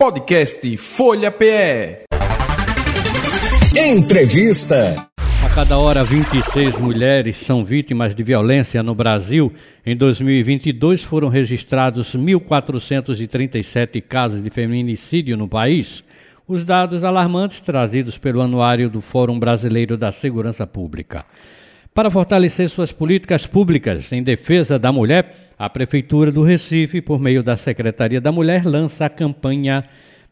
Podcast Folha PE. Entrevista. A cada hora, 26 mulheres são vítimas de violência no Brasil. Em 2022, foram registrados 1.437 casos de feminicídio no país. Os dados alarmantes trazidos pelo Anuário do Fórum Brasileiro da Segurança Pública. Para fortalecer suas políticas públicas em defesa da mulher, a Prefeitura do Recife, por meio da Secretaria da Mulher, lança a campanha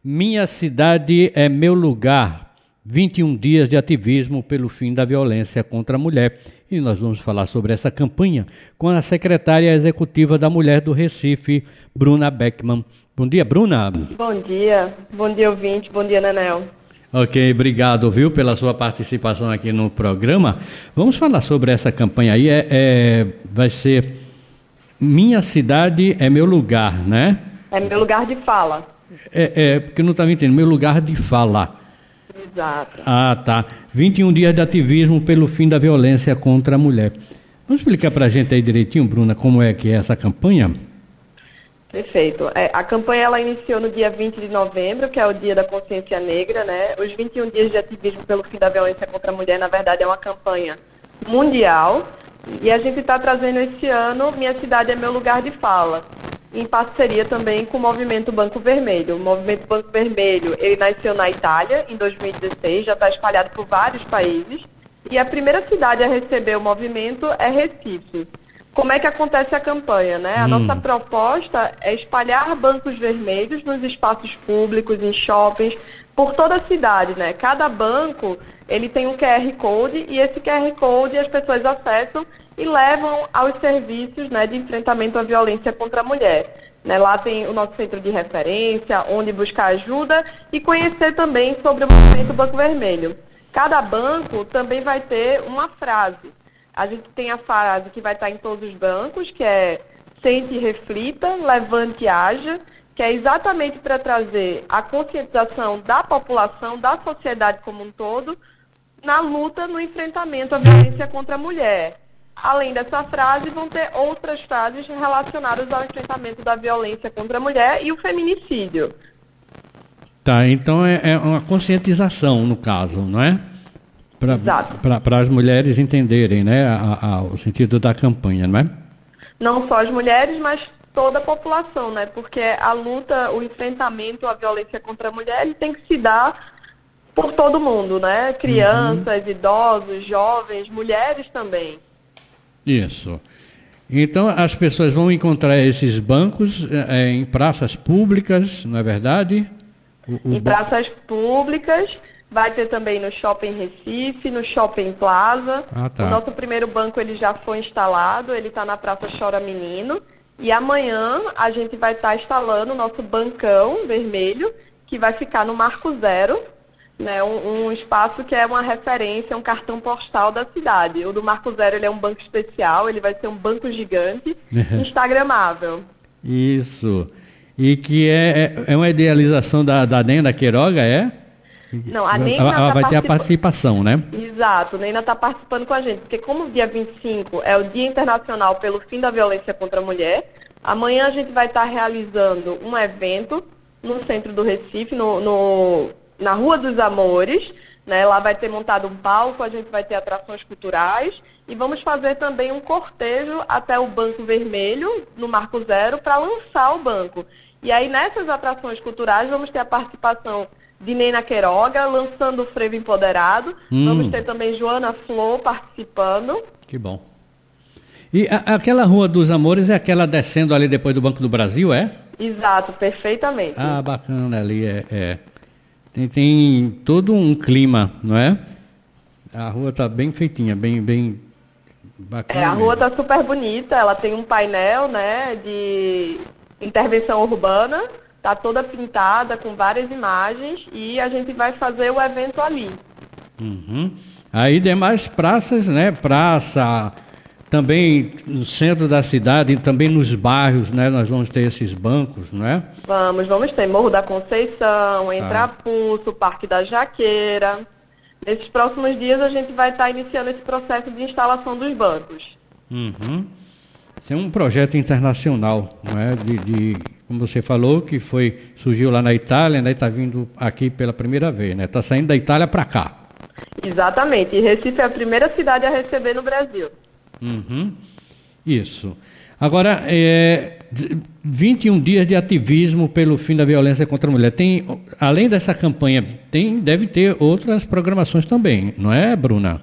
Minha Cidade é Meu Lugar 21 dias de ativismo pelo fim da violência contra a mulher. E nós vamos falar sobre essa campanha com a secretária executiva da Mulher do Recife, Bruna Beckman. Bom dia, Bruna. Bom dia. Bom dia, ouvinte. Bom dia, Nenel. Ok, obrigado, viu, pela sua participação aqui no programa. Vamos falar sobre essa campanha aí. É, é vai ser Minha Cidade é Meu Lugar, né? É meu lugar de fala. É, é porque não estava entendendo. Meu lugar de fala. Exato. Ah, tá. 21 dias de ativismo pelo fim da violência contra a mulher. Vamos explicar para a gente aí direitinho, Bruna, como é que é essa campanha? Perfeito. É, a campanha ela iniciou no dia 20 de novembro, que é o Dia da Consciência Negra, né? Os 21 dias de ativismo pelo fim da violência contra a mulher, na verdade, é uma campanha mundial. E a gente está trazendo esse ano Minha Cidade é Meu Lugar de Fala em parceria também com o Movimento Banco Vermelho. O Movimento Banco Vermelho, ele nasceu na Itália em 2016, já está espalhado por vários países, e a primeira cidade a receber o movimento é Recife. Como é que acontece a campanha, né? A hum. nossa proposta é espalhar bancos vermelhos nos espaços públicos, em shoppings, por toda a cidade, né? Cada banco, ele tem um QR Code e esse QR Code as pessoas acessam e levam aos serviços né, de enfrentamento à violência contra a mulher. Né, lá tem o nosso centro de referência, onde buscar ajuda e conhecer também sobre o movimento Banco Vermelho. Cada banco também vai ter uma frase. A gente tem a frase que vai estar em todos os bancos, que é sente e reflita, levante e haja, que é exatamente para trazer a conscientização da população, da sociedade como um todo, na luta no enfrentamento à violência contra a mulher. Além dessa frase, vão ter outras frases relacionadas ao enfrentamento da violência contra a mulher e o feminicídio. Tá, então é, é uma conscientização no caso, não é? Para as mulheres entenderem né, a, a, o sentido da campanha, não é? Não só as mulheres, mas toda a população, né? Porque a luta, o enfrentamento à violência contra a mulher, ele tem que se dar por todo mundo, né? Crianças, uhum. idosos, jovens, mulheres também. Isso. Então as pessoas vão encontrar esses bancos é, em praças públicas, não é verdade? O, o em praças públicas, vai ter também no Shopping Recife, no Shopping Plaza. Ah, tá. O nosso primeiro banco ele já foi instalado, ele está na Praça Chora Menino. E amanhã a gente vai estar tá instalando o nosso bancão vermelho, que vai ficar no Marco Zero, né, um, um, espaço que é uma referência, um cartão postal da cidade. O do Marco Zero ele é um banco especial, ele vai ser um banco gigante, instagramável. Isso. E que é, é, é uma idealização da, da Nena Queiroga, é? Não, a Nena ela, ela tá vai ter a participação, né? Exato, a Nena está participando com a gente, porque como o dia 25 é o Dia Internacional pelo Fim da Violência contra a Mulher, amanhã a gente vai estar tá realizando um evento no centro do Recife, no, no na Rua dos Amores. Né? Lá vai ter montado um palco, a gente vai ter atrações culturais e vamos fazer também um cortejo até o Banco Vermelho, no Marco Zero, para lançar o banco. E aí nessas atrações culturais vamos ter a participação de Nena Queiroga, lançando o Frevo Empoderado. Hum. Vamos ter também Joana Flor participando. Que bom. E a, aquela Rua dos Amores é aquela descendo ali depois do Banco do Brasil, é? Exato, perfeitamente. Ah, bacana ali, é. é. Tem, tem todo um clima, não é? A rua está bem feitinha, bem, bem bacana. É, a rua está super bonita, ela tem um painel, né, de intervenção urbana, está toda pintada com várias imagens e a gente vai fazer o evento ali. Uhum. Aí demais praças, né? Praça, também no centro da cidade, também nos bairros, né? Nós vamos ter esses bancos, não é? Vamos, vamos ter Morro da Conceição, Entrapulso, ah. Parque da Jaqueira. Nesses próximos dias a gente vai estar iniciando esse processo de instalação dos bancos. Uhum. Isso é um projeto internacional, não é? De, de como você falou, que foi surgiu lá na Itália, né? Está vindo aqui pela primeira vez, né? Está saindo da Itália para cá. Exatamente. E Recife é a primeira cidade a receber no Brasil. Uhum. Isso. Agora, é, 21 dias de ativismo pelo fim da violência contra a mulher. Tem, além dessa campanha, tem, deve ter outras programações também, não é, Bruna?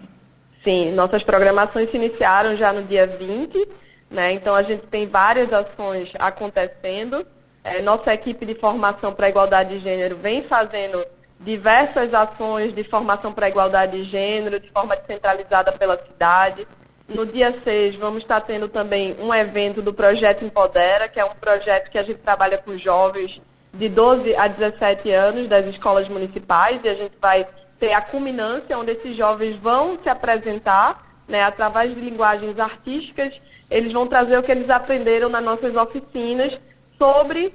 Sim, nossas programações se iniciaram já no dia 20, né? Então a gente tem várias ações acontecendo. É, nossa equipe de formação para a igualdade de gênero vem fazendo diversas ações de formação para a igualdade de gênero, de forma descentralizada pela cidade. No dia 6, vamos estar tendo também um evento do Projeto Empodera, que é um projeto que a gente trabalha com jovens de 12 a 17 anos das escolas municipais, e a gente vai ter a culminância onde esses jovens vão se apresentar, né, através de linguagens artísticas, eles vão trazer o que eles aprenderam nas nossas oficinas sobre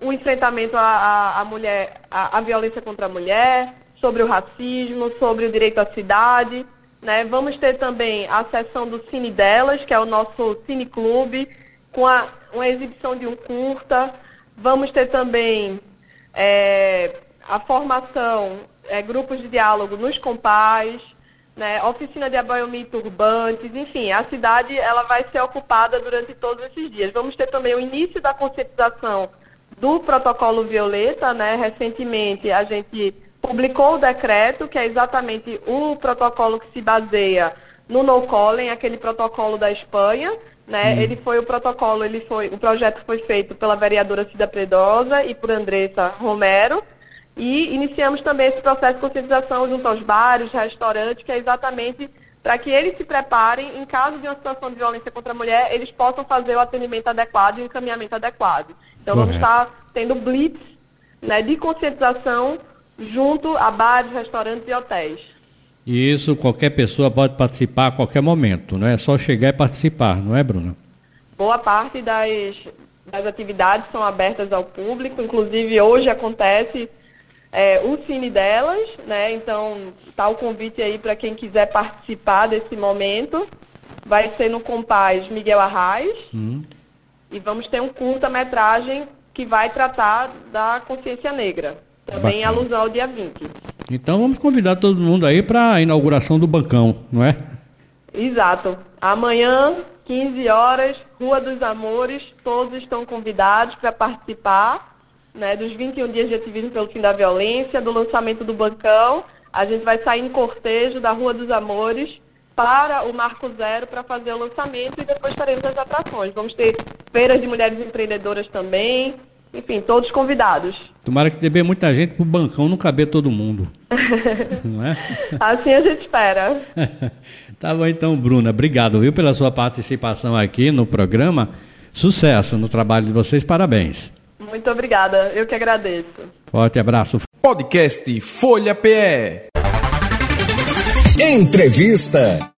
o enfrentamento à, à, à mulher, à, à violência contra a mulher, sobre o racismo, sobre o direito à cidade, né? Vamos ter também a sessão do Cine Delas, que é o nosso Cine Clube, com a, uma exibição de um curta. Vamos ter também é, a formação, é, grupos de diálogo nos compás, né, oficina de abaiomi turbantes, enfim, a cidade ela vai ser ocupada durante todos esses dias. Vamos ter também o início da conscientização do protocolo Violeta, né? Recentemente a gente publicou o decreto, que é exatamente o protocolo que se baseia no no calling, aquele protocolo da Espanha, né? Hum. Ele foi o protocolo, ele foi, o projeto foi feito pela vereadora Cida Predosa e por Andressa Romero. E iniciamos também esse processo de conscientização junto aos bares, restaurantes, que é exatamente para que eles se preparem, em caso de uma situação de violência contra a mulher, eles possam fazer o atendimento adequado e o encaminhamento adequado. Então, Correto. vamos estar tendo blitz né, de conscientização junto a bares, restaurantes e hotéis. E isso qualquer pessoa pode participar a qualquer momento, não é só chegar e participar, não é, Bruna? Boa parte das, das atividades são abertas ao público, inclusive hoje acontece é, o Cine delas, né? Então está o convite aí para quem quiser participar desse momento. Vai ser no Compaz Miguel Arraes. Hum. E vamos ter um curta-metragem que vai tratar da consciência negra. Também Bacana. alusão ao dia 20. Então vamos convidar todo mundo aí para a inauguração do bancão, não é? Exato. Amanhã, 15 horas, Rua dos Amores, todos estão convidados para participar né, dos 21 dias de ativismo pelo fim da violência, do lançamento do bancão. A gente vai sair em cortejo da Rua dos Amores para o Marco Zero para fazer o lançamento e depois faremos as atrações. Vamos ter feiras de mulheres empreendedoras também, enfim, todos convidados. Tomara que dê muita gente para o bancão não caber todo mundo. não é? Assim a gente espera. tá bom então, Bruna. Obrigado, viu, pela sua participação aqui no programa. Sucesso no trabalho de vocês, parabéns. Muito obrigada, eu que agradeço. Forte abraço. Podcast Folha PE. Entrevista.